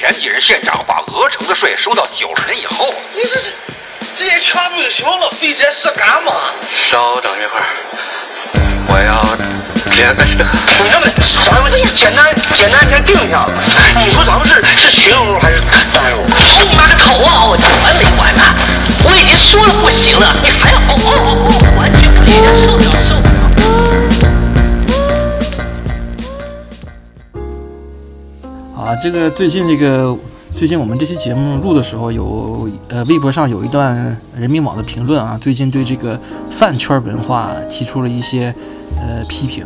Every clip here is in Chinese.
前几任县长把鹅城的税收到九十年以后，你这是这也全不就行了，费这事干嘛？稍等一会儿，我要这个是。你能不能稍微简单简单先定一下子？你说咱们是是群殴还是单殴？哦你妈个头啊！我管没完呢？我已经说了不行了，你还要哦哦哦哦，完全不行，受不了受啊，这个最近这个最近我们这期节目录的时候有呃微博上有一段人民网的评论啊，最近对这个饭圈文化提出了一些呃批评，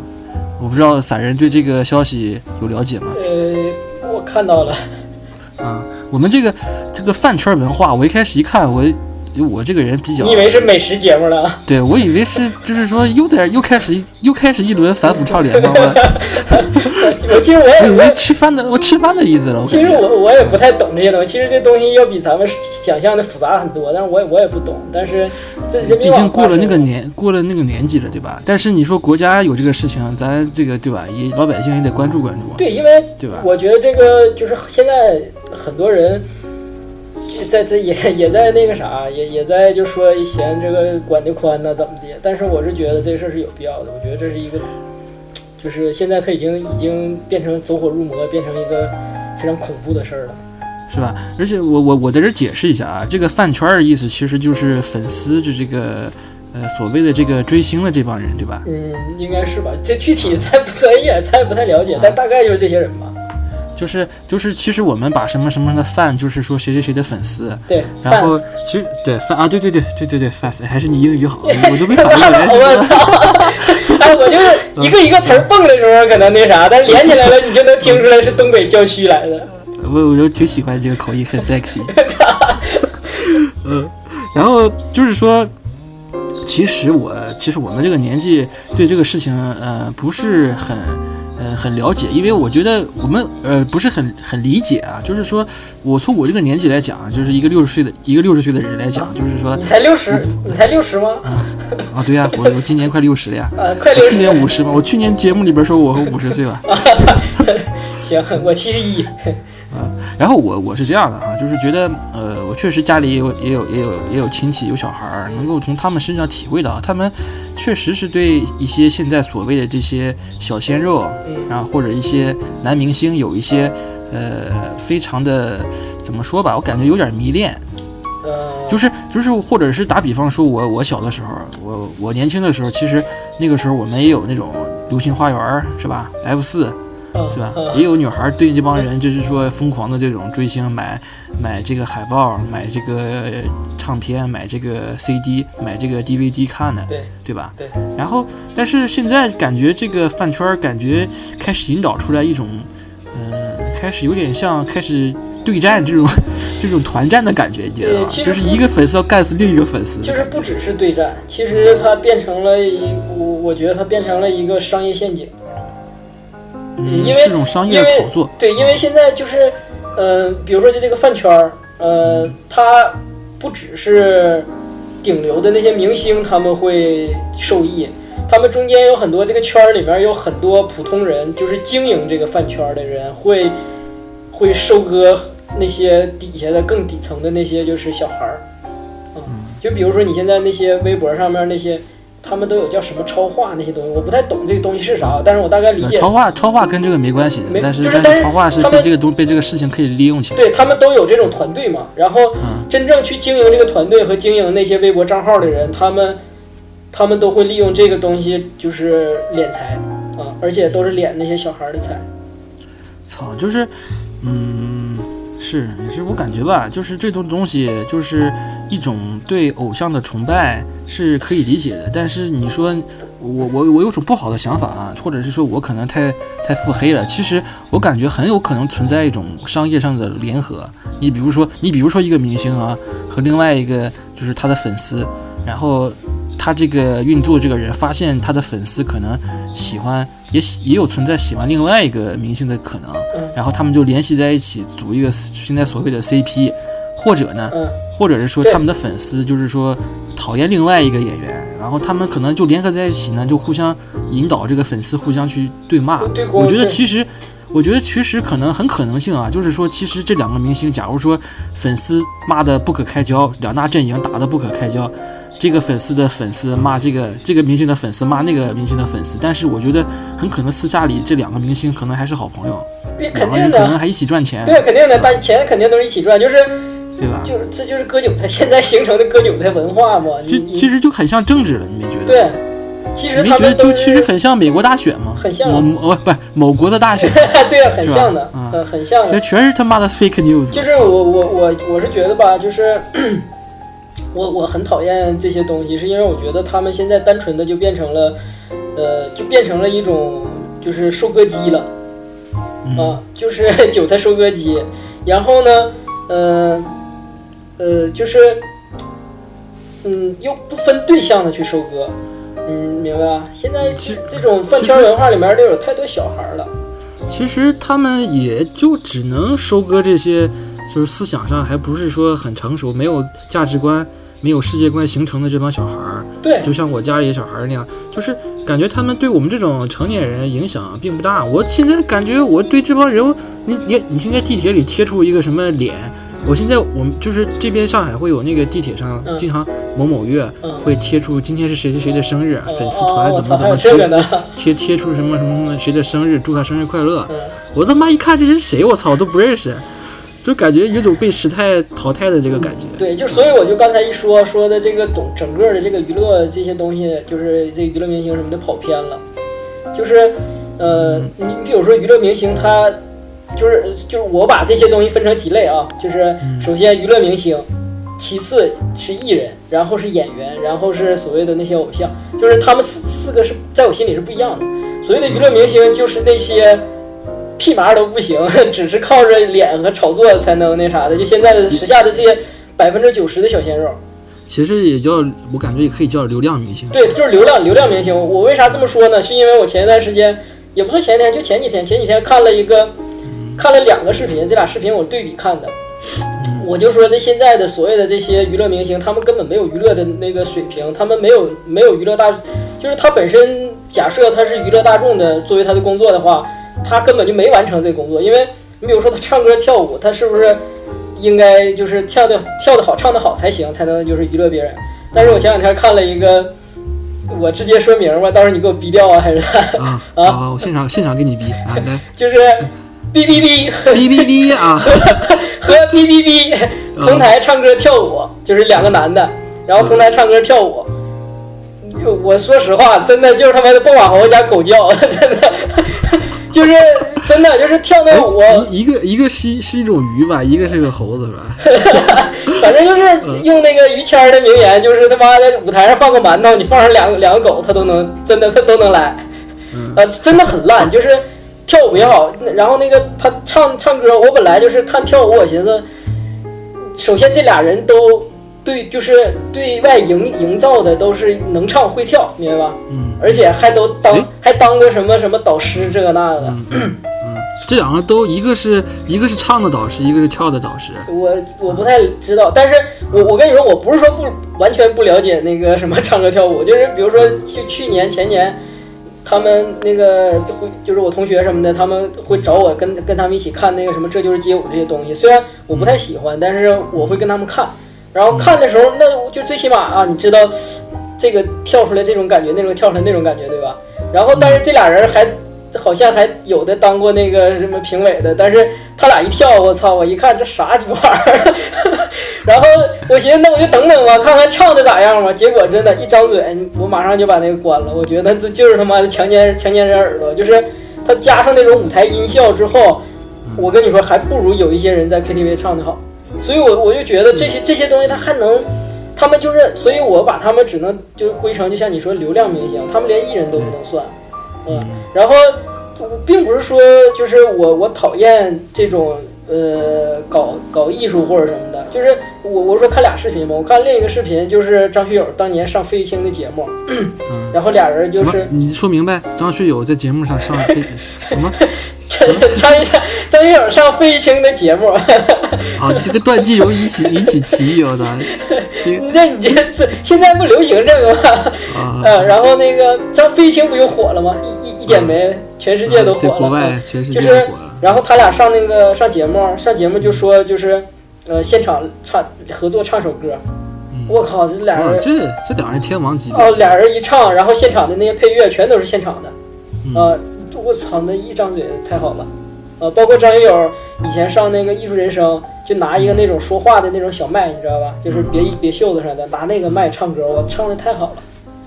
我不知道散人对这个消息有了解吗？呃，我看到了，啊，我们这个这个饭圈文化，我一开始一看我。我这个人比较，你以为是美食节目了？对，我以为是，就是说又在又开始又开始一轮反腐倡廉吗？我其实我也 以为吃饭的，我吃饭的意思了。其实我我也不太懂这些东西，其实这东西要比咱们想象的复杂很多，但是我也我也不懂。但是这毕竟过了那个年，过了那个年纪了，对吧？但是你说国家有这个事情，咱这个对吧？也老百姓也得关注关注。对，因为对吧？我觉得这个就是现在很多人。在在也也在那个啥，也也在就说嫌这个管得宽呐，怎么的？但是我是觉得这事儿是有必要的。我觉得这是一个，就是现在他已经已经变成走火入魔，变成一个非常恐怖的事儿了，是吧？而且我我我在这解释一下啊，这个饭圈的意思其实就是粉丝，就这个呃所谓的这个追星的这帮人，对吧？嗯，应该是吧。这具体 咱不专业，咱也不太了解，但大概就是这些人吧。就是就是，其实我们把什么什么的饭，就是说谁谁谁的粉丝，对，然后其实对饭啊，对对对对对对，fans，还是你英语好，我都没反应过来。我操！哎，我就是一个一个词儿蹦的时候可能那啥，但是连起来了，你就能听出来是东北郊区来的。我我就挺喜欢这个口音，很 sexy。操嗯，然后就是说，其实我其实我们这个年纪对这个事情，呃，不是很。嗯，很了解，因为我觉得我们呃不是很很理解啊，就是说我从我这个年纪来讲，就是一个六十岁的一个六十岁的人来讲，就是说你才六十，你才六十吗？啊，对呀，我我今年快六十了呀，啊，快六十，去年五十嘛，我去年节目里边说我五十岁了，行，我七十一。啊，然后我我是这样的啊，就是觉得，呃，我确实家里也有也有也有也有亲戚有小孩儿，能够从他们身上体会到，他们确实是对一些现在所谓的这些小鲜肉，然后或者一些男明星有一些，呃，非常的怎么说吧，我感觉有点迷恋，就是就是或者是打比方说，我我小的时候，我我年轻的时候，其实那个时候我们也有那种流星花园，是吧？F 四。是吧？也有女孩对这帮人就是说疯狂的这种追星，买买这个海报，买这个唱片，买这个 CD，买这个 DVD 看的，对对吧？对。然后，但是现在感觉这个饭圈感觉开始引导出来一种，嗯，开始有点像开始对战这种 这种团战的感觉，你知道吗？就是一个粉丝要干死另一个粉丝。就是不只是对战，其实它变成了一，我我觉得它变成了一个商业陷阱。因为是种商业炒作，对，因为现在就是，呃，比如说就这个饭圈儿，呃，它不只是顶流的那些明星他们会受益，他们中间有很多这个圈儿里面有很多普通人，就是经营这个饭圈的人会会收割那些底下的更底层的那些就是小孩儿，嗯，就比如说你现在那些微博上面那些。他们都有叫什么超话那些东西，我不太懂这个东西是啥，但是我大概理解。超话超话跟这个没关系，但是但是超话是被这个东被这个事情可以利用起来。对他们都有这种团队嘛，然后真正去经营这个团队和经营那些微博账号的人，他们他们都会利用这个东西就是敛财啊，而且都是敛那些小孩的财。操，就是嗯。是，也是我感觉吧，就是这种东西，就是一种对偶像的崇拜是可以理解的。但是你说我我我有种不好的想法啊，或者是说我可能太太腹黑了。其实我感觉很有可能存在一种商业上的联合。你比如说，你比如说一个明星啊，和另外一个就是他的粉丝，然后。他这个运作这个人发现他的粉丝可能喜欢，也喜也有存在喜欢另外一个明星的可能，然后他们就联系在一起组一个现在所谓的 CP，或者呢，或者是说他们的粉丝就是说讨厌另外一个演员，然后他们可能就联合在一起呢，就互相引导这个粉丝互相去对骂。我觉得其实。我觉得其实可能很可能性啊，就是说，其实这两个明星，假如说粉丝骂的不可开交，两大阵营打得不可开交，这个粉丝的粉丝骂这个这个明星的粉丝骂那个明星的粉丝，但是我觉得很可能私下里这两个明星可能还是好朋友，这肯定的，可能还一起赚钱，对，肯定的，大钱肯定都是一起赚，就是对吧？就是这就是割韭菜，现在形成的割韭菜文化嘛。就其实就很像政治了，你没觉得？对，其实你没觉得他们都就其实很像美国大选嘛？很像某不是某国的大选，对啊，很像的，嗯很很像的。这全是他妈的 fake news。就是我我我我是觉得吧，就是我我很讨厌这些东西，是因为我觉得他们现在单纯的就变成了，呃，就变成了一种就是收割机了。嗯啊，就是 韭菜收割机。然后呢，呃，呃，就是，嗯，又不分对象的去收割，嗯，明白吧？现在其这种饭圈文化里面都有太多小孩了。其实他们也就只能收割这些，就是思想上还不是说很成熟、没有价值观、没有世界观形成的这帮小孩儿。对，就像我家里的小孩儿那样，就是感觉他们对我们这种成年人影响并不大。我现在感觉我对这帮人，你你你现在地铁里贴出一个什么脸？我现在我们就是这边上海会有那个地铁上嗯经常某某月嗯会贴出今天是谁谁谁的生日，哦粉丝团怎么怎么 贴？贴贴出什么什么什么谁的生日，祝他生日快乐。嗯，我他妈一看这是谁，我操，我都不认识，就感觉有种被时代淘汰的这个感觉。对，就所以我就刚才一说说的这个懂整个的这个娱乐这些东西，就是这娱乐明星什么的跑偏了，就是呃，你比如说娱乐明星他。就是就是我把这些东西分成几类啊，就是首先娱乐明星，其次是艺人，然后是演员，然后是所谓的那些偶像，就是他们四四个是在我心里是不一样的。所谓的娱乐明星就是那些屁麻都不行，只是靠着脸和炒作才能那啥的，就现在的时下的这些百分之九十的小鲜肉，其实也叫我感觉也可以叫流量明星。对，就是流量流量明星。我为啥这么说呢？是因为我前一段时间，也不是前一天，就前几天，前几天看了一个，看了两个视频，这俩视频我对比看的。我就说这现在的所谓的这些娱乐明星，他们根本没有娱乐的那个水平，他们没有没有娱乐大，就是他本身假设他是娱乐大众的作为他的工作的话，他根本就没完成这个工作。因为你比如说他唱歌跳舞，他是不是应该就是跳的跳的好，唱的好才行，才能就是娱乐别人？但是我前两天看了一个，我直接说名吧，到时候你给我逼掉啊，还是咋？啊！我现场现场给你逼啊，来 就是哔哔哔和哔哔哔啊！和哔哔哔同台唱歌跳舞，就是两个男的，然后同台唱歌跳舞。我说实话，真的就是他妈的蹦马猴加狗叫，真的就是真的就是跳那舞，一一个一个是是一种鱼吧，一个是个猴子是吧？反正就是用那个于谦的名言，就是他妈的舞台上放个馒头，你放上两个两个狗，他都能真的他都能来，呃，真的很烂，就是跳舞也好，然后那个他唱唱歌，我本来就是看跳舞，我寻思，首先这俩人都对，就是对外营营造的都是能唱会跳，明白吧？嗯，而且还都当还当过什么什么导师这个那个的，嗯这两个都一个是一个是唱的导师，一个是跳的导师。我我不太知道，但是我我跟你说，我不是说不完全不了解那个什么唱歌跳舞，就是比如说去去年前年，他们那个会就是我同学什么的，他们会找我跟跟他们一起看那个什么《这就是街舞》这些东西，虽然我不太喜欢，但是我会跟他们看，然后看的时候，那就最起码啊，你知道这个跳出来这种感觉，那种跳出来那种感觉，对吧？然后但是这俩人还。好像还有的当过那个什么评委的，但是他俩一跳，我操！我一看这啥鸡巴玩意儿，然后我寻思那我就等等吧，看看唱的咋样吧。结果真的，一张嘴，我马上就把那个关了。我觉得这就是他妈的强奸强奸人耳朵，就是他加上那种舞台音效之后，我跟你说，还不如有一些人在 KTV 唱的好。所以我我就觉得这些这些东西他还能，他们就是，所以我把他们只能就归成，就像你说流量明星，他们连艺人都不能算。嗯，然后并不是说就是我我讨厌这种呃搞搞艺术或者什么的，就是我我说看俩视频嘛，我看另一个视频就是张学友当年上费玉清的节目，然后俩人就是？你说明白？张学友在节目上上飞什么 张一下张学友上费玉清的节目，啊？这个段季柔引起引起歧义，我操！这个那你这这现在不流行这个吗？啊，呃，然后那个张费玉清不就火了吗？一一一剪梅全世界都火了。在国外啊全世界就是都火了。然后他俩上那个上节目，上节目就说就是，呃，现场唱合作唱首歌。我靠，这俩哇，人这这俩人天王级别。哦，俩人一唱，然后现场的那些配乐全都是现场的，嗯啊，我操，那一张嘴太好了，啊，包括张学友以前上那个艺术人生，就拿一个那种说话的那种小麦，你知道吧？就是别别袖子上的，拿那个麦唱歌，我唱的太好了。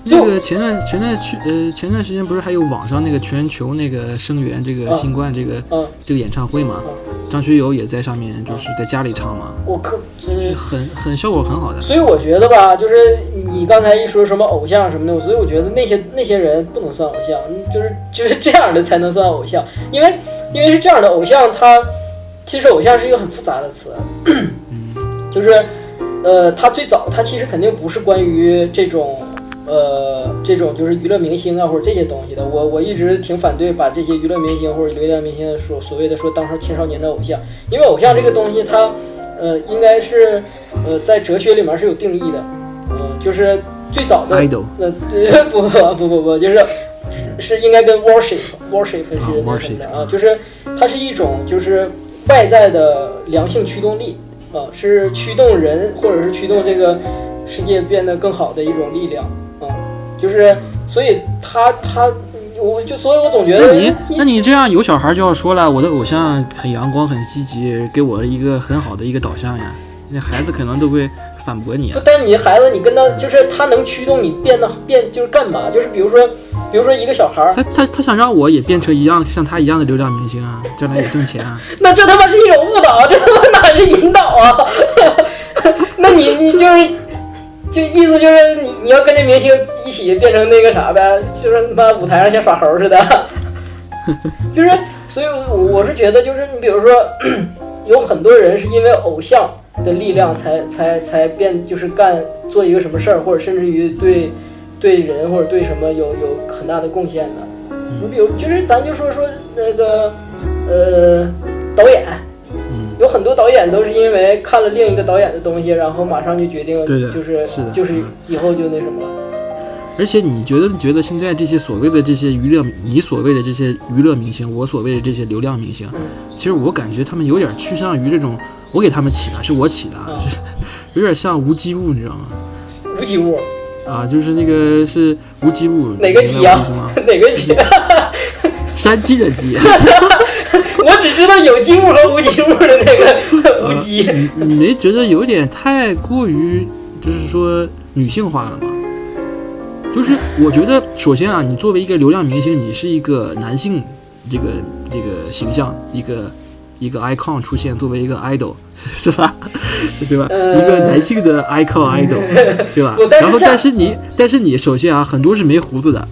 这个前段前段去呃前段时间不是还有网上那个全球那个声援这个啊新冠这个、嗯这个演唱会嘛，张学友也在上面就是在家里唱嘛，我可就是很很效果很好的。所以我觉得吧，就是你刚才一说什么偶像什么的，所以我觉得那些那些人不能算偶像，就是就是这样的才能算偶像，因为因为是这样的，偶像他其实偶像是一个很复杂的词，嗯 就是呃，他最早他其实肯定不是关于这种。呃，这种就是娱乐明星啊，或者这些东西的，我我一直挺反对把这些娱乐明星或者流量明星所所谓的说当成青少年的偶像，因为偶像这个东西它，呃，应该是呃在哲学里面是有定义的，呃，就是最早的呃呃 不不不不不，就是是。是应该跟 worship worship 是那什么的啊，就是它是一种就是外在的良性驱动力啊，是驱动人或者是驱动这个世界变得更好的一种力量。啊，就是，所以他他，我就所以，我总觉得那你那你这样有小孩就要说了，我的偶像很阳光很积极，给我一个很好的一个导向呀，那孩子可能都会反驳你、啊。但你孩子，你跟他就是他能驱动你变得变就是干嘛？就是比如说，比如说一个小孩儿，他他他想让我也变成一样像他一样的流量明星啊，将来也挣钱啊。那这他妈是一种误导，这他妈哪是引导啊？那你你就是。就意思就是你你要跟这明星一起变成那个啥呗，就是他妈舞台上像耍猴似的，就是所以我我是觉得就是你比如说 有很多人是因为偶像的力量才才才变就是干做一个什么事儿，或者甚至于对对人或者对什么有有很大的贡献的。你比如就是咱就说说那个呃导演。有很多导演都是因为看了另一个导演的东西，然后马上就决定，就是是的就是以后就那什么了。而且你觉得觉得现在这些所谓的这些娱乐，你所谓的这些娱乐明星，我所谓的这些流量明星，其实我感觉他们有点趋向于这种，我给他们起的，是我起的，啊、是 有点像无机物，你知道吗？无机物啊，就是那个是无机物，哪个鸡啊？哪个鸡？山鸡的鸡。我只知道有机物和无机物的那个无机、呃你。你没觉得有点太过于，就是说女性化了吗？就是我觉得，首先啊，你作为一个流量明星，你是一个男性这个这个形象，一个一个 icon 出现，作为一个 idol 是吧？对吧？呃、一个男性的 icon idol，对吧？然后，但是你，但是你首先啊，很多是没胡子的。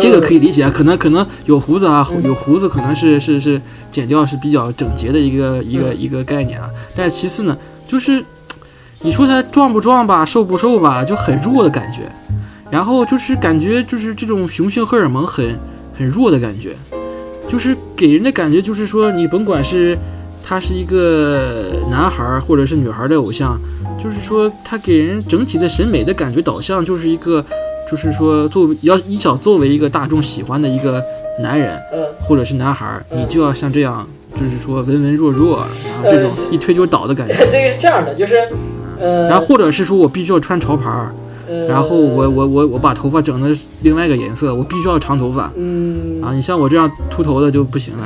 这个可以理解啊，可能可能有胡子啊，有胡子可能是是是剪掉是比较整洁的一个一个一个概念啊。但是其次呢，就是你说他壮不壮吧，瘦不瘦吧，就很弱的感觉。然后就是感觉就是这种雄性荷尔蒙很很弱的感觉，就是给人的感觉就是说，你甭管是他是一个男孩或者是女孩的偶像，就是说他给人整体的审美的感觉导向就是一个。就是说，作为要你想作为一个大众喜欢的一个男人，嗯，或者是男孩，嗯、你就要像这样，就是说文文弱弱，然后这种一推就倒的感觉。这个是这样的，就是，呃，然后或者是说我必须要穿潮牌，儿、然后我我我我把头发整的另外一个颜色，我必须要长头发。嗯，啊，你像我这样秃头的就不行了。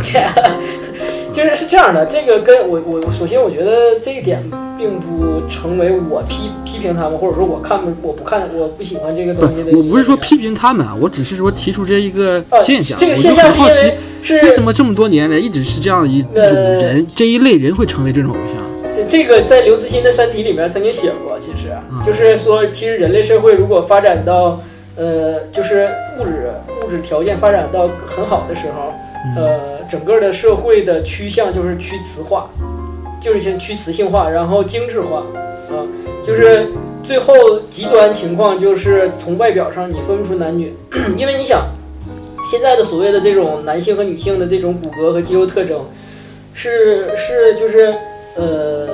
就是是这样的，这个跟我我首先我觉得这一点并不成为我批批评他们，或者说我看不我不看我不喜欢这个东西的。我不是说批评他们啊，我只是说提出这一个现象。呃、这个现象是好奇是为什么这么多年来一直是这样一种人，呃、这一类人会成为这种偶像。这个在刘慈欣的《三体》里面曾经写过，其实、嗯、就是说，其实人类社会如果发展到呃，就是物质物质条件发展到很好的时候，嗯、呃。整个的社会的趋向就是趋雌化，就是先去雌性化，然后精致化，啊，就是最后极端情况就是从外表上你分不出男女，因为你想，现在的所谓的这种男性和女性的这种骨骼和肌肉特征，是是就是呃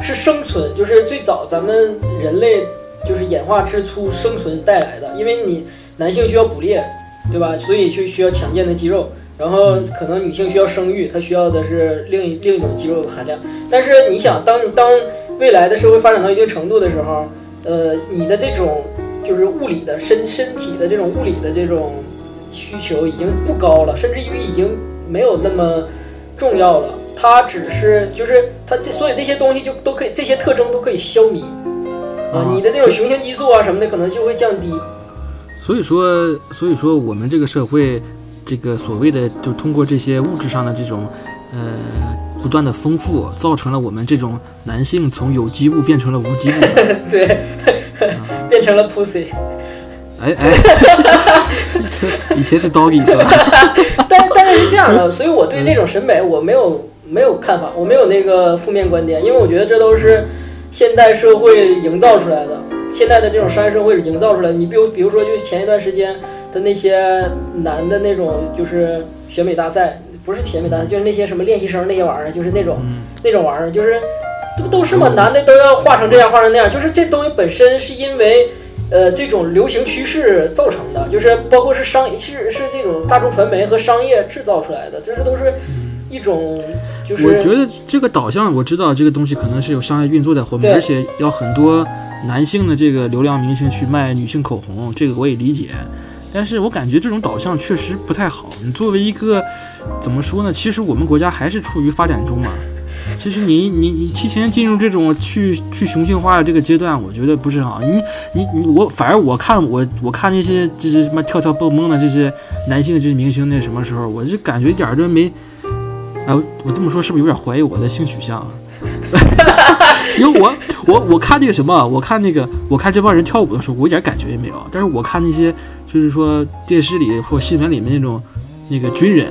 是生存，就是最早咱们人类就是演化之初生存带来的，因为你男性需要捕猎。对吧？所以就需要强健的肌肉。然后可能女性需要生育，她需要的是另一另一种肌肉的含量。但是你想，当你当未来的社会发展到一定程度的时候，呃，你的这种就是物理的身身体的这种物理的这种需求已经不高了，甚至于已经没有那么重要了。它只是就是它这所以这些东西就都可以，这些特征都可以消弭啊，你的这种雄性激素啊什么的可能就会降低。所以说，所以说我们这个社会。这个所谓的，就通过这些物质上的这种，呃，不断的丰富，造成了我们这种男性从有机物变成了无机物。对，变成了 pussy。哎哎，以前是 doggy 是吧？但但是是这样的，所以我对这种审美我没有没有看法，我没有那个负面观点，因为我觉得这都是现代社会营造出来的，现在的这种商业社会营造出来。你比如比如说，就前一段时间。的那些男的那种就是选美大赛，不是选美大赛，就是那些什么练习生那些玩意儿，就是那种那种玩意儿，就是这不都是吗？男的都要画成这样，画成那样，就是这东西本身是因为呃这种流行趋势造成的，就是包括是商是是这种大众传媒和商业制造出来的，这是都是一种就是。我觉得这个导向我知道这个东西可能是有商业运作在后面，而且要很多男性的这个流量明星去卖女性口红，这个我也理解。但是我感觉这种导向确实不太好。你作为一个，怎么说呢？其实我们国家还是处于发展中嘛。其实你你你提前进入这种去去雄性化的这个阶段，我觉得不是很好。你你你我反而我看我我看那些这些什么跳跳蹦蹦的这些男性这些明星，那什么时候我就感觉一点都没。哎，我这么说是不是有点怀疑我的性取向啊？因为我我我看那个什么，我看那个我看这帮人跳舞的时候，我一点感觉也没有。但是我看那些就是说电视里或新闻里面那种那个军人，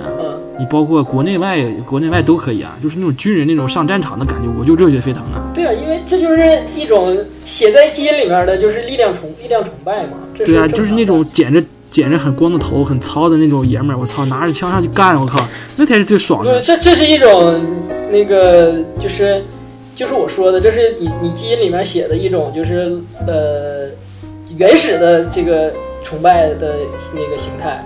你包括国内外国内外都可以啊，就是那种军人那种上战场的感觉，我就热血沸腾的。对啊，因为这就是一种写在基因里面的，就是力量崇力量崇拜嘛。对啊，就是那种剪着剪着很光的头、很糙的那种爷们儿，我操，拿着枪上去干，我靠，那才是最爽的。这这是一种那个就是。就是我说的，这是你你基因里面写的一种，就是呃原始的这个崇拜的那个形态，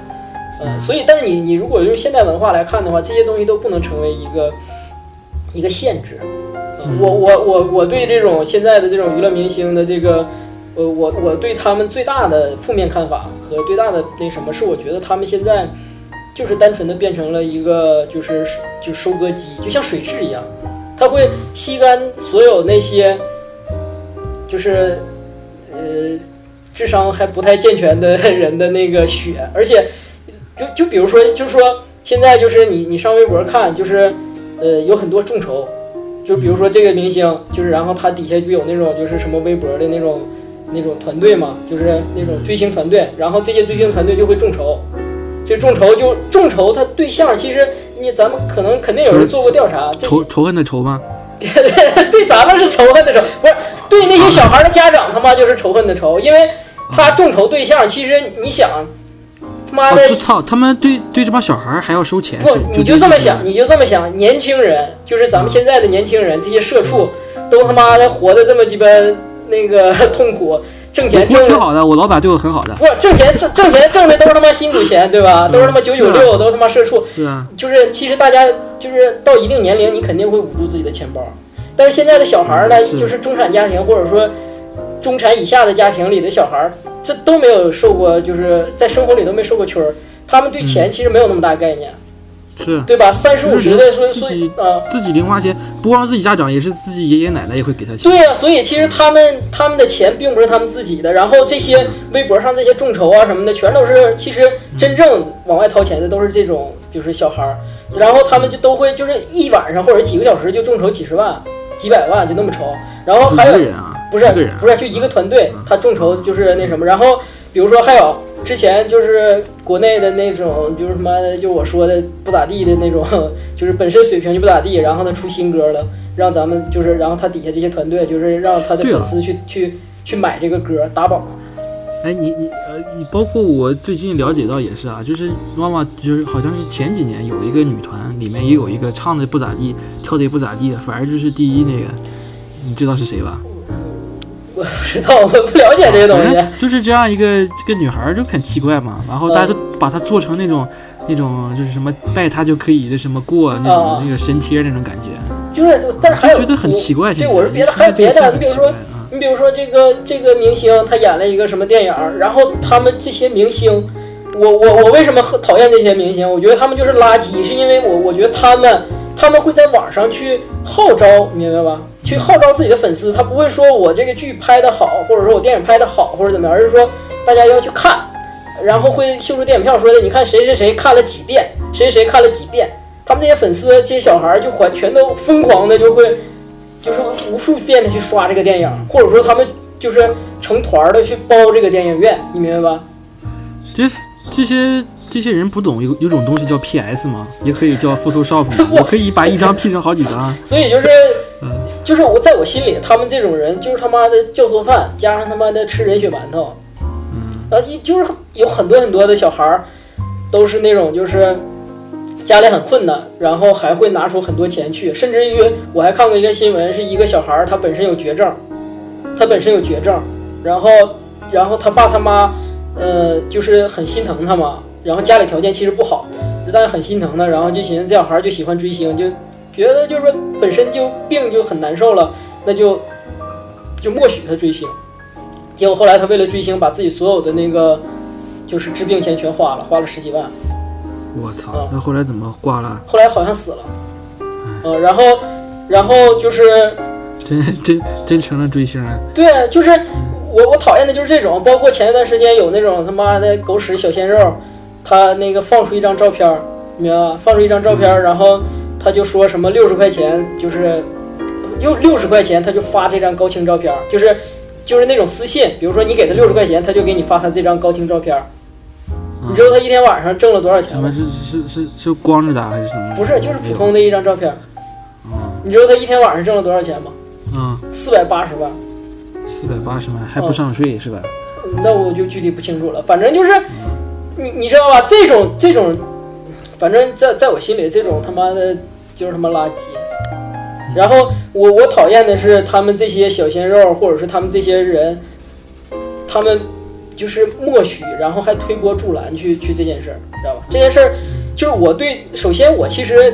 嗯，所以但是你你如果用现代文化来看的话，这些东西都不能成为一个一个限制。我我我我对这种现在的这种娱乐明星的这个，呃，我我对他们最大的负面看法和最大的那什么，是我觉得他们现在就是单纯的变成了一个就是就收割机，就像水蛭一样。它会吸干所有那些，就是，呃，智商还不太健全的人的那个血，而且，就就比如说，就说现在就是你你上微博看，就是，呃，有很多众筹，就比如说这个明星，就是然后他底下就有那种就是什么微博的那种那种团队嘛，就是那种追星团队，然后这些追星团队就会众筹，这众筹就众筹他对象其实。你咱们可能肯定有人做过调查，仇仇恨的仇吗？对，咱们是仇恨的仇，不是对那些小孩的家长他妈就是仇恨的仇，因为他众筹对象，其实你想，他妈的，操，他们对对这帮小孩还要收钱？不，你就这么想，你就这么想，年轻人就是咱们现在的年轻人，这些社畜都他妈的活的这么鸡巴那个 痛苦。挣钱挣挺好的，我老板对我很好的。不，挣钱挣挣钱挣的都是他妈辛苦钱，对吧？都是他妈九九六，都是他妈社畜。是啊，就是其实大家就是到一定年龄，你肯定会捂住自己的钱包。但是现在的小孩呢，就是中产家庭或者说中产以下的家庭里的小孩，这都没有受过，就是在生活里都没受过圈儿，他们对钱其实没有那么大概念。是对吧？三十五十的说说啊，自己零花钱不光自己家长，也是自己爷爷奶奶也会给他钱。对呀，所以其实他们他们的钱并不是他们自己的。然后这些微博上这些众筹啊什么的，全都是其实真正往外掏钱的都是这种就是小孩儿。然后他们就都会就是一晚上或者几个小时就众筹几十万、几百万就那么筹。然后还有不是不是就一个团队，他众筹就是那什么。然后比如说还有。之前就是国内的那种，就是什么，就我说的不咋地的那种，就是本身水平就不咋地，然后他出新歌了，让咱们就是，然后他底下这些团队就是让他的粉丝去去去买这个歌打榜。哎，你你呃，你包括我最近了解到也是啊，就是妈妈就是好像是前几年有一个女团，里面也有一个唱的不咋地，跳的也不咋地的，反而就是第一那个，你知道是谁吧？我不知道，我不了解这些东西。就是这样一个这个女孩就很奇怪嘛，然后大家都把她做成那种那种就是什么拜她就可以的什么过那种、啊那个神贴那种感觉，就是，但是还有就觉得很奇怪。对，我是别的，还有别的，你比如说啊，你比如说这个这个明星他演了一个什么电影儿，然后他们这些明星，我我我为什么很讨厌这些明星？我觉得他们就是垃圾，是因为我我觉得他们他们会在网上去号召，你明白吧？去号召自己的粉丝，他不会说我这个剧拍的好，或者说我电影拍的好，或者怎么样，而是说大家要去看，然后会秀出电影票说的，你看谁谁谁看了几遍，谁谁看了几遍。他们这些粉丝，这些小孩儿就还全都疯狂的就会，就是无数遍的去刷这个电影，或者说他们就是成团的去包这个电影院，你明白吧？这这些这些人不懂有有种东西叫 PS 吗？也可以叫 Photoshop 吗。我可以把一张 P 成好几张。所以就是嗯，就是我在我心里，他们这种人就是他妈的教做饭，加上他妈的吃人血馒头，啊，一就是有很多很多的小孩儿，都是那种就是家里很困难，然后还会拿出很多钱去，甚至于我还看过一个新闻，是一个小孩儿他本身有绝症，他本身有绝症，然后然后他爸他妈，呃，就是很心疼他嘛，然后家里条件其实不好，但是很心疼他，然后就寻思这小孩儿就喜欢追星，就觉得就是说本身就病就很难受了，那就就默许他追星。结果后来他为了追星，把自己所有的那个就是治病钱全花了，花了十几万。我操啊！那后来怎么挂了？后来好像死了，嗯，然后然后就是真真真成了追星了。对，就是我我讨厌的就是这种，包括前一段时间有那种他妈的狗屎小鲜肉，他那个放出一张照片，明白吧？放出一张照片儿，然后他就说什么六十块钱就是六六十块钱他就发这张高清照片儿，就是就是那种私信，比如说你给他六十块钱，他就给你发他这张高清照片儿。你知道他一天晚上挣了多少钱吗？是是是是光着的还是什么？不是，就是普通的一张照片你知道他一天晚上挣了多少钱吗？嗯，四百八十万。四百八十万还不上税是吧？那我就具体不清楚了，反正就是你你知道吧？这种这种，反正在在我心里，这种他妈的就是他妈垃圾。然后我我讨厌的是他们这些小鲜肉，或者是他们这些人，他们就是默许，然后还推波助澜去去这件事儿，知道吧？这件事儿就是我对，首先我其实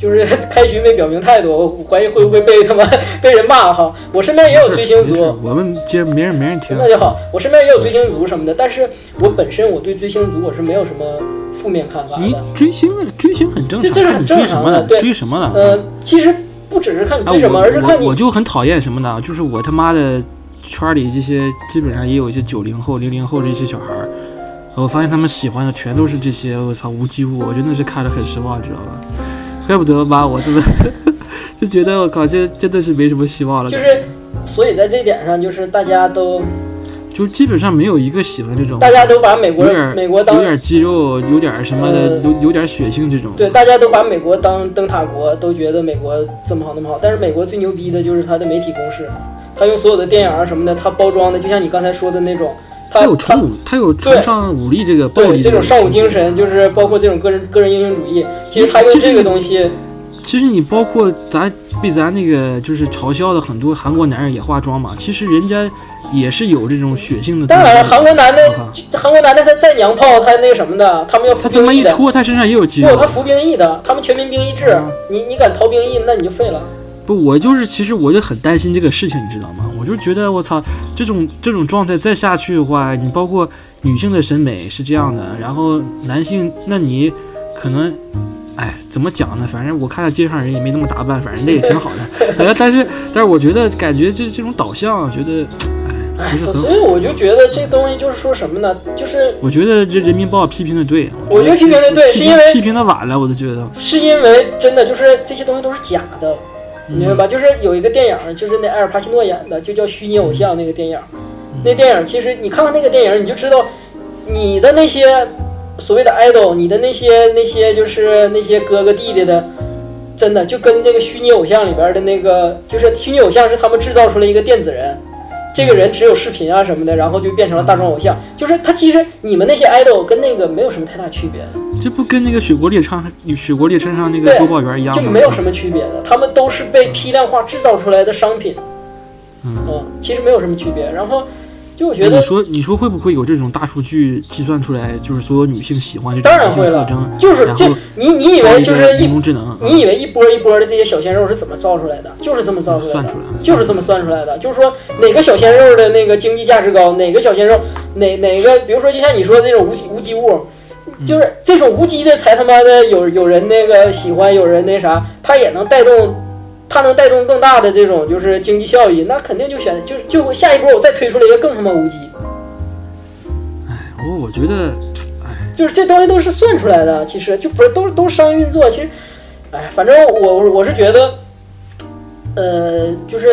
就是 开局没表明态度，我怀疑会不会被他妈 被人骂哈。我身边也有追星族，我们接没人没人听。那就好。我身边也有追星族什么的，但是我本身我对追星族我是没有什么负面看法你。追星追星很正常，这这是看你很正追什么了？常的对追什么了？呃，其实不只是看你啊，追什么，我而是看你我我就很讨厌什么呢？就是我他妈的圈里这些基本上也有一些九零后、零零后这些小孩儿，我发现他们喜欢的全都是这些，我操无机物，我真的是看着很失望，知道吧？怪不得吧，我这么 就觉得我靠，这真的是没什么希望了。就是，所以在这点上，就是大家都就基本上没有一个喜欢这种，大家都把美国有点美国当有点肌肉，有点什么的，呃有有点血性这种。对，大家都把美国当灯塔国，都觉得美国这么好那么好。但是美国最牛逼的就是它的媒体公式，它用所有的电影啊什么的，它包装的就像你刚才说的那种，它他有它崇武，他有崇尚武力这个暴力对这种尚武精神，就是包括这种个人个人英雄主义，其实他用这个东西，其实你包括咱被咱那个就是嘲笑的很多韩国男人也化妆嘛，其实人家也是有这种血性的。当然韩国男的，韩国男的他再娘炮，他那个什么的，他们要服他他妈一兵役的。脱他身上也有肌不，肉他。服兵役的，他们全民兵役制嗯，你你敢逃兵役，那你就废了。不，我就是其实我就很担心这个事情，你知道吗？我就觉得我操，这种这种状态再下去的话，你包括女性的审美是这样的，然后男性，那你可能。哎，怎么讲呢？反正我看到街上人也没那么打扮，反正那也挺好的。呃，但是但是我觉得感觉这这种导向，觉得哎所所。以我就觉得这东西就是说什么呢？就是我觉得这人民报批评的对，我觉得批评的对是因为批评的晚了，我都觉得。是因为真的就是这些东西都是假的，你明白吧？就是有一个电影，就是那埃尔帕西诺演的，就叫《虚拟偶像》那个电影。那电影其实你看看那个电影，你就知道你的那些所谓的 idol，你的那些那些就是那些哥哥弟弟的，真的就跟那个虚拟偶像里边的那个，就是虚拟偶像是他们制造出来一个电子人。这个人只有视频啊什么的，然后就变成了大众偶像。就是他其实你们那些 idol 跟那个没有什么太大区别的。这不跟那个雪国列车雪国列车上那个播报员一样吗？就没有什么区别的，他们都是被批量化制造出来的商品。嗯其实没有什么区别。然后，那就我觉得你说你说会不会有这种大数据计算出来，就是所有女性喜欢这种当然男性会了特征，，就是这然后你你以为就是一人工智能，你以为一波一波的这些小鲜肉是怎么造出来的？就是这么造出来的，算出来的就是这么算出来的。就是说哪个小鲜肉的那个经济价值高，哪个小鲜肉哪哪个，比如说就像你说的那种无机无机物，就是这种无机的才他妈的有有人那个喜欢，有人那啥，它也能带动。它能带动更大的这种就是经济效益，那肯定就选就是就会下一波我再推出来一个更他妈无机，我我觉得哎就是这东西都是算出来的，其实就不是都是都是商业运作。其实，哎，反正我我我是觉得，呃，就是，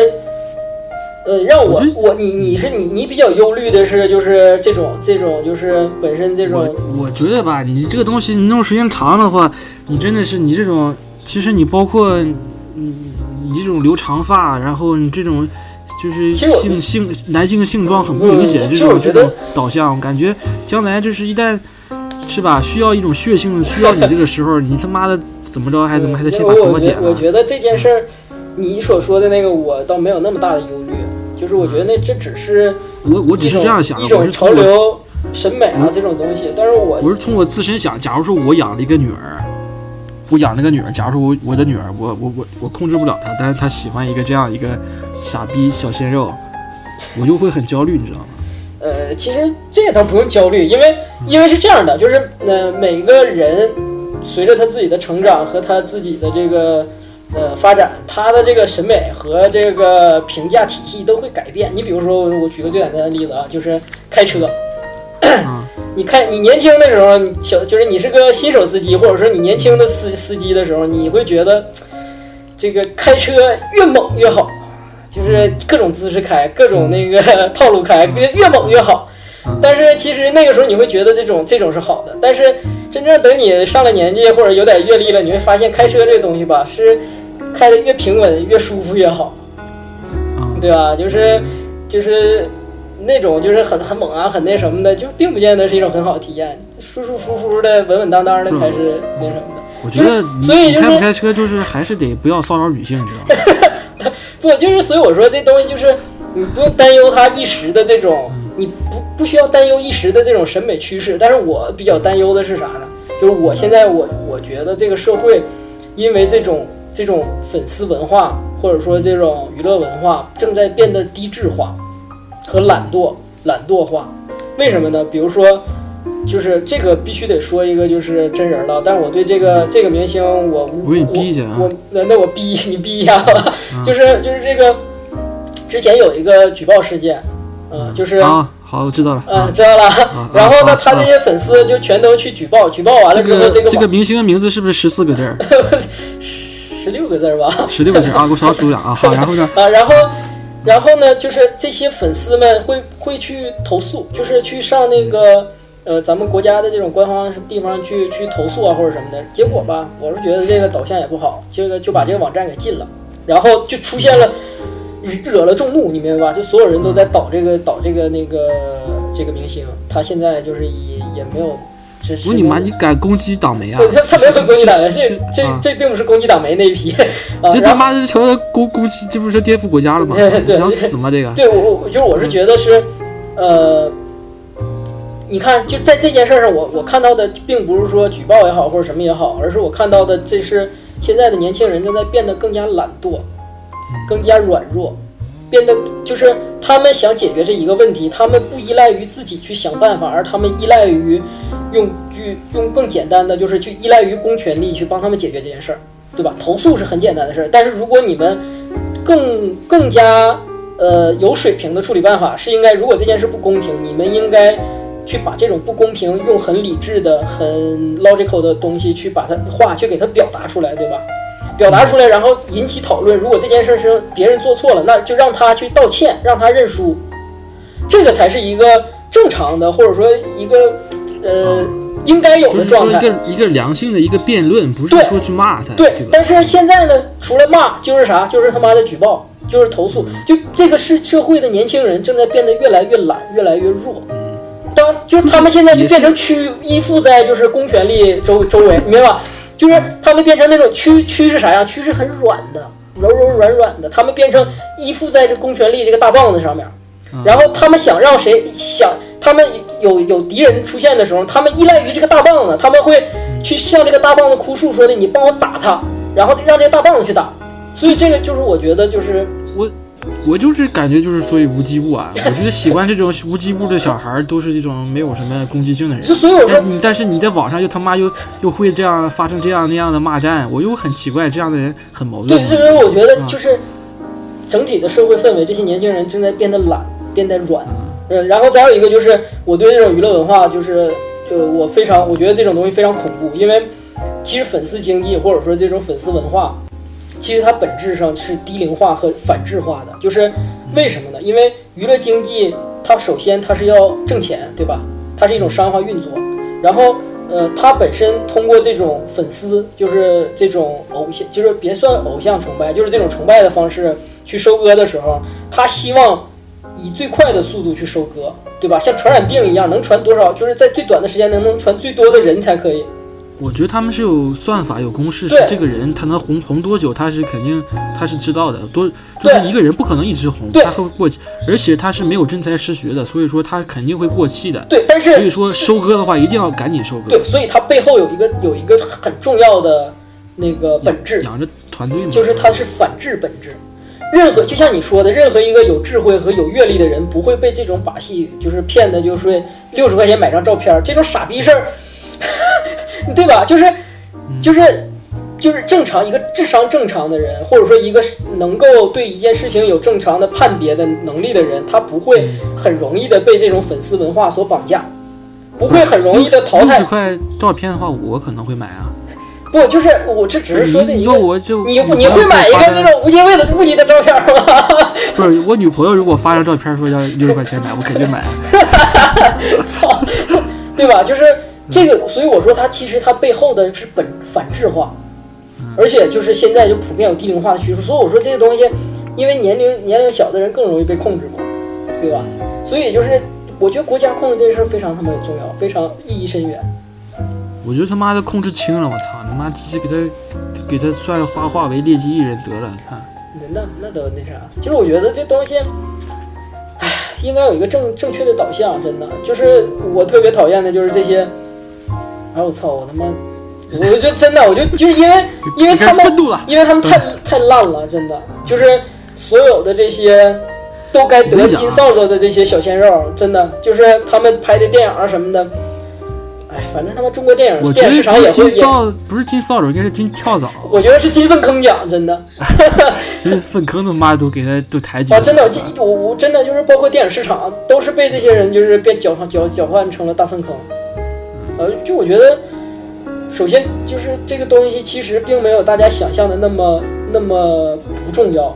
呃，让我我我你你是你你比较忧虑的是就是这种这种就是本身这我种我觉得吧，你这个东西你弄时间长的话，你真的是你这种，其实你包括你你这种留长发，然后你这种就是性性男性性状很不明显，这种这种导向，感觉将来就是一旦是吧，需要一种血性，需要你这个时候，你他妈的怎么着还怎么还得先把头发剪了？我觉得这件事儿，你所说的那个我倒没有那么大的忧虑，就是我觉得那这只是我我只是这样想的，一种潮是从我流审美啊这种东西，但是我我是从我自身想，假如说我养了一个女儿，我养了个女儿，假如说我我的女儿，我我我我控制不了她，但是她喜欢一个这样一个傻逼小鲜肉，我就会很焦虑，你知道吗？呃，其实这倒不用焦虑，因为因为是这样的，就是呃，每个人随着他自己的成长和他自己的这个呃发展，他的这个审美和这个评价体系都会改变。你比如说，我我举个最简单的例子啊，就是开车。啊你看你年轻的时候，你小就是你是个新手司机，或者说你年轻的司司机的时候，你会觉得这个开车越猛越好，就是各种姿势开，各种那个套路开，越越猛越好。但是其实那个时候你会觉得这种这种是好的，但是真正等你上了年纪或者有点阅历了，你会发现开车这个东西吧，是开的越平稳越舒服越好，啊，对吧？就是就是那种就是很很猛啊，很那什么的，就并不见得是一种很好的体验。舒舒服服的、稳稳当当的才是那什么的。我觉得所以就是你开不开车，就是还是得不要骚扰女性，你知道吗？不，就是所以我说这东西就是你不用担忧它一时的这种，你不不需要担忧一时的这种审美趋势。但是我比较担忧的是啥呢？就是我现在我我觉得这个社会因为这种这种粉丝文化或者说这种娱乐文化正在变得低质化和懒惰懒惰化。为什么呢？比如说。就是这个必须得说一个就是真人了，但是我对这个这个明星我无我给你逼一下啊我我那那我逼 你逼一下吧，就是就是这个之前有一个举报事件，嗯，就是啊，好，我知道了。嗯啊，知道了，然后呢，啊他这些粉丝就全都去举报，举报完了这之后，这个这个个明星的名字是不是十四个字儿？十六个字儿吧，十六个字儿啊，给我少数点啊。好，然后呢？啊，然后，然后呢，就是这些粉丝们会会去投诉，就是去上那个呃咱们国家的这种官方什么地方去去投诉啊或者什么的。结果吧，我是觉得这个导向也不好，这个就把这个网站给禁了，然后就出现了惹了众怒，你明白吧？就所有人都在导这个导这个那个这个明星，他现在就是也也没有不是你妈，你敢攻击党媒啊对？他他没有攻击党媒，这这啊这并不是攻击党媒那一批，啊，这他妈是成了攻攻击，这不是颠覆国家了吗？对对你想死吗？这个对我我就是我是觉得是，呃，你看就在这件事上，我我看到的并不是说举报也好或者什么也好，而是我看到的这是现在的年轻人正在变得更加懒惰，更加软弱。变得就是他们想解决这一个问题，他们不依赖于自己去想办法，而他们依赖于用去用更简单的，就是去依赖于公权力去帮他们解决这件事儿，对吧？投诉是很简单的事儿，但是如果你们更更加呃有水平的处理办法，是应该如果这件事不公平，你们应该去把这种不公平用很理智的、很 logical 的东西去把它话去给它表达出来，对吧？表达出来，然后引起讨论。如果这件事是别人做错了，那就让他去道歉，让他认输，这个才是一个正常的，或者说一个呃应该有的状态。一个一个良性的一个辩论，不是说去骂他，对？但是现在呢，除了骂就是啥，就是他妈的举报，就是投诉。就这个是社会的年轻人正在变得越来越懒，越来越弱。当就是他们现在就变成屈依附在就是公权力周周围，明白吧？就是他们变成那种蛆蛆是啥样？蛆是很软的，柔柔软软的，他们变成依附在这公权力这个大棒子上面。然后他们想让谁想，他们有有敌人出现的时候，他们依赖于这个大棒子，他们会去向这个大棒子哭诉，说的你帮我打他，然后让这个大棒子去打。所以这个就是我觉得就是我我就是感觉就是所以无机物啊，我觉得喜欢这种无机物的小孩儿都是一种没有什么攻击性的人。就所以我说但是你在网上又他妈又又会这样发生这样那样的骂战，我又很奇怪，这样的人很矛盾。对，所以我觉得嗯就是整体的社会氛围，这些年轻人正在变得懒，变得软。嗯，然后再有一个就是我对这种娱乐文化，就是呃，我非常我觉得这种东西非常恐怖，因为其实粉丝经济或者说这种粉丝文化，其实它本质上是低龄化和反制化的。就是为什么呢？因为娱乐经济它首先它是要挣钱，对吧？它是一种商业化运作，然后呃，它本身通过这种粉丝，就是这种偶像，就是别算偶像崇拜，就是这种崇拜的方式去收割的时候，他希望以最快的速度去收割，对吧？像传染病一样，能传多少，就是在最短的时间能能传最多的人才可以。我觉得他们是有算法、有公式，是这个人他能红红多久，他是肯定他是知道的。多就是一个人不可能一直红，他会过气，而且他是没有真才实学的，所以说他肯定会过气的。对，但是所以说收割的话，一定要赶紧收割。对，所以他背后有一个有一个很重要的那个本质，养着团队嘛，就是他是反制本质。任何就像你说的，任何一个有智慧和有阅历的人，不会被这种把戏就是骗的，就是六十块钱买张照片这种傻逼事儿，对吧？就是就是就是正常一个智商正常的人，或者说一个能够对一件事情有正常的判别的能力的人，他不会很容易的被这种粉丝文化所绑架，不会很容易的淘汰六十。块照片的话，我可能会买啊。不，就是我这只是说的你一个说我就你你会买一个那种吴杰卫的不羁的照片吗？不是我女朋友如果发张照片说要六十块钱买，我肯定买。操，对吧？就是这个，所以我说它其实它背后的是本反制化，而且就是现在就普遍有低龄化的趋势，所以我说这些东西，因为年龄年龄小的人更容易被控制嘛，对吧？所以就是我觉得国家控制这事儿非常他妈的重要，非常意义深远。我觉得他妈的控制轻了，我操，他妈直接给他给他算画画为劣迹艺人得了，你看。那那都那啥，其实我觉得这东西，唉，应该有一个正正确的导向，真的。就是我特别讨厌的就是这些，哎我操，我他妈，我就觉得真的，我就就是因为因为他们因为他们太太烂了，真的，就是所有的这些都该得金扫帚的这些小鲜肉，真的就是他们拍的电影啊什么的，哎，反正他妈中国电影电影市场也会也，金扫不是金扫帚，应该是金跳蚤。我觉得是金粪坑奖，真的。其实粪坑他妈都给他都抬举啊，了。真的，我我我真的就是包括电影市场都是被这些人就是变搅换搅搅换成了大粪坑。呃，就我觉得，首先就是这个东西其实并没有大家想象的那么那么不重要啊、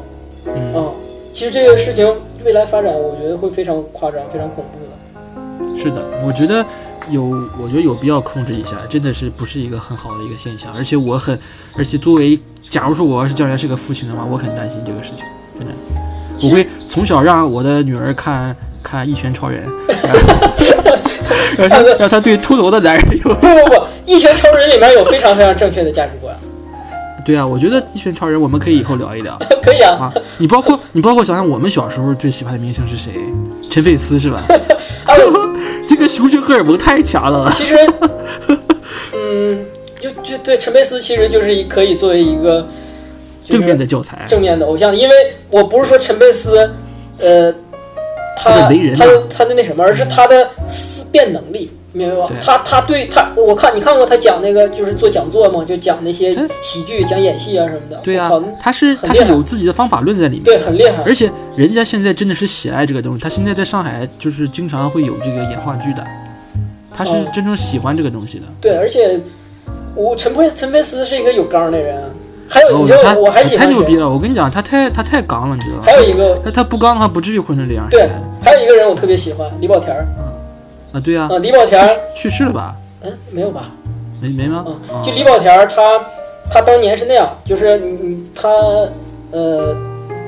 嗯其实这个事情未来发展，我觉得会非常夸张、非常恐怖的。是的，我觉得有，我觉得有必要控制一下，真的是不是一个很好的一个现象。而且我很，而且作为，假如说我要是将来是个父亲的话，我很担心这个事情，真的。我会从小让我的女儿看看《一拳超人》然后，让他让他对秃头的男人有。不不不，《一拳超人》里面有非常非常正确的价值观，对啊，我觉得《一拳超人》我们可以以后聊一聊 可以啊。啊。你包括你包括想想我们小时候最喜欢的明星是谁？陈佩斯是吧？这个雄性荷尔蒙太强了。其实，嗯，就就对陈佩斯其实就是一可以作为一个、就是正面的教材，正面的偶像，因为我不是说陈佩斯，呃，他他的为人他的他的那什么，而是他的思辨能力，明白吧？他他对他，我看你看过他讲那个就是做讲座嘛，就讲那些喜剧、讲演戏啊什么的。对啊，他是他是有自己的方法论在里面。对，很厉害。而且人家现在真的是喜爱这个东西，他现在在上海就是经常会有这个演话剧的，他是哦真正喜欢这个东西的。对，而且我陈佩陈佩斯是一个有刚的人啊。还有，哦你知道他我还喜欢谁？太牛逼了！我跟你讲，他太他太刚了，你知道吗？还有一个，他他不刚的话，不至于混成这样。对，还有一个人我特别喜欢，李保田儿啊，对啊，啊，李保田，去去世了吧？嗯，没有吧？没没吗？啊，啊就李保田儿他他当年是那样，就是你你他呃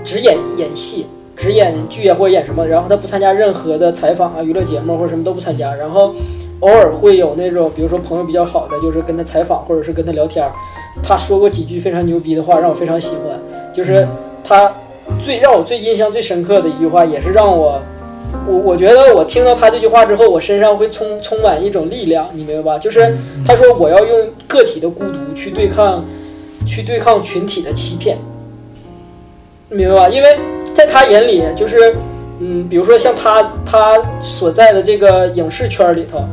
只演演戏，只演剧啊或者演什么，然后他不参加任何的采访啊、娱乐节目或者什么都不参加，然后偶尔会有那种比如说朋友比较好的，就是跟他采访或者是跟他聊天，他说过几句非常牛逼的话，让我非常喜欢，就是他最让我最印象最深刻的一句话，也是让我我我觉得我听到他这句话之后，我身上会充充满一种力量，你明白吧？就是他说我要用个体的孤独去对抗，去对抗群体的欺骗，你明白吧？因为在他眼里，就是嗯，比如说像他他所在的这个影视圈里头，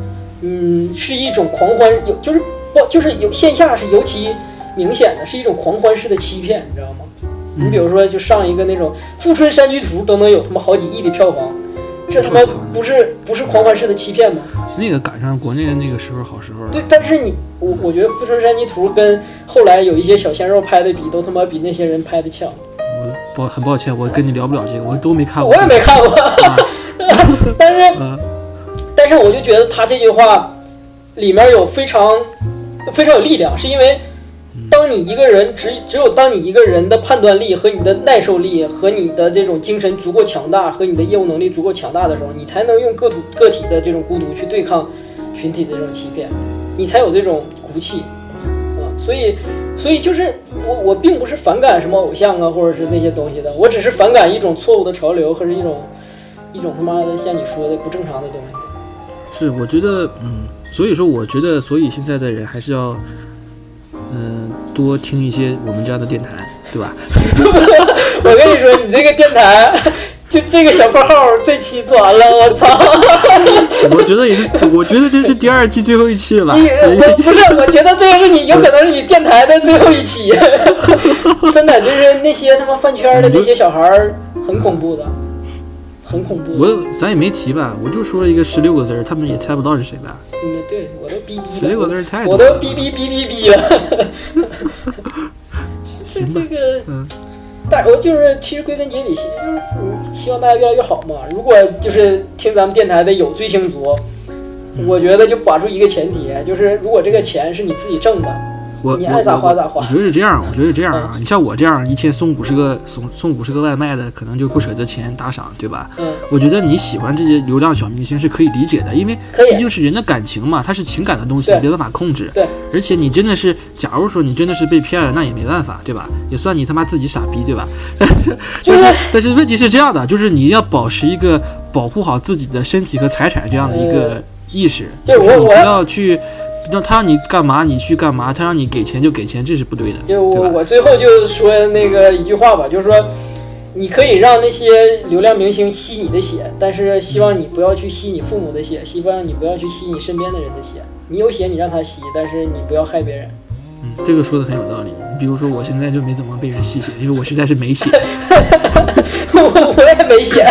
嗯，是一种狂欢，有就是不就是有线下是尤其明显的，是一种狂欢式的欺骗，你知道吗？你比如说，就上一个那种《富春山居图》都能有他妈好几亿的票房，这他妈不是不是狂欢式的欺骗吗？那个赶上国内的那个时候好时候了。对，但是你我我觉得《富春山居图》跟后来有一些小鲜肉拍的比，都他妈比那些人拍的强。我抱很抱歉，我跟你聊不了这个，我都没看过。我也没看过，但是嗯但是我就觉得他这句话里面有非常非常有力量，是因为当你一个人只只有当你一个人的判断力和你的耐受力和你的这种精神足够强大和你的业务能力足够强大的时候，你才能用个体个体的这种孤独去对抗群体的这种欺骗，你才有这种骨气啊。所以所以就是我我并不是反感什么偶像啊或者是那些东西的，我只是反感一种错误的潮流和是一种一种他妈的像你说的不正常的东西。是，我觉得，嗯，所以说，我觉得，所以现在的人还是要，嗯、多听一些我们这样的电台，对吧？我跟你说，你这个电台，就这个小破号，这期做完了，我操！我觉得也是，我觉得这是第二季最后一期了吧？你 我不是，我觉得这个是你有可能是你电台的最后一期，真的就是那些他妈饭圈的那些小孩儿，很恐怖的，很恐怖。我咱也没提吧，我就说一个十六个字儿，他们也猜不到是谁吧？嗯，对我都逼逼十六个字，儿太多了。我都逼逼逼逼逼了。是这个，嗯但我就是其实归根结底，就是嗯，希望大家越来越好嘛。如果就是听咱们电台的有追星族，嗯我觉得就把住一个前提，就是如果这个钱是你自己挣的，我我你爱咋花我咋花我觉得是这样，我觉得是这样啊。你像我这样一天送五十个送送五十个外卖的，可能就不舍得钱打赏，对吧？嗯，我觉得你喜欢这些流量小明星是可以理解的，因为毕竟是人的感情嘛，它是情感的东西，没办法控制。对，而且你真的是，假如说你真的是被骗了，那也没办法，对吧？也算你他妈自己傻逼，对吧？就是但是但是问题是这样的，就是你要保持一个保护好自己的身体和财产这样的一个意识，就是我我是你不要去。让他让你干嘛你去干嘛，他让你给钱就给钱，这是不对的，就我？我最后就说那个一句话吧，就是说，你可以让那些流量明星吸你的血，但是希望你不要去吸你父母的血，希望你不要去吸你身边的人的血。你有血你让他吸，但是你不要害别人。嗯，这个说的很有道理。你比如说我现在就没怎么被人吸血，因为我实在是没血。我 我也没血。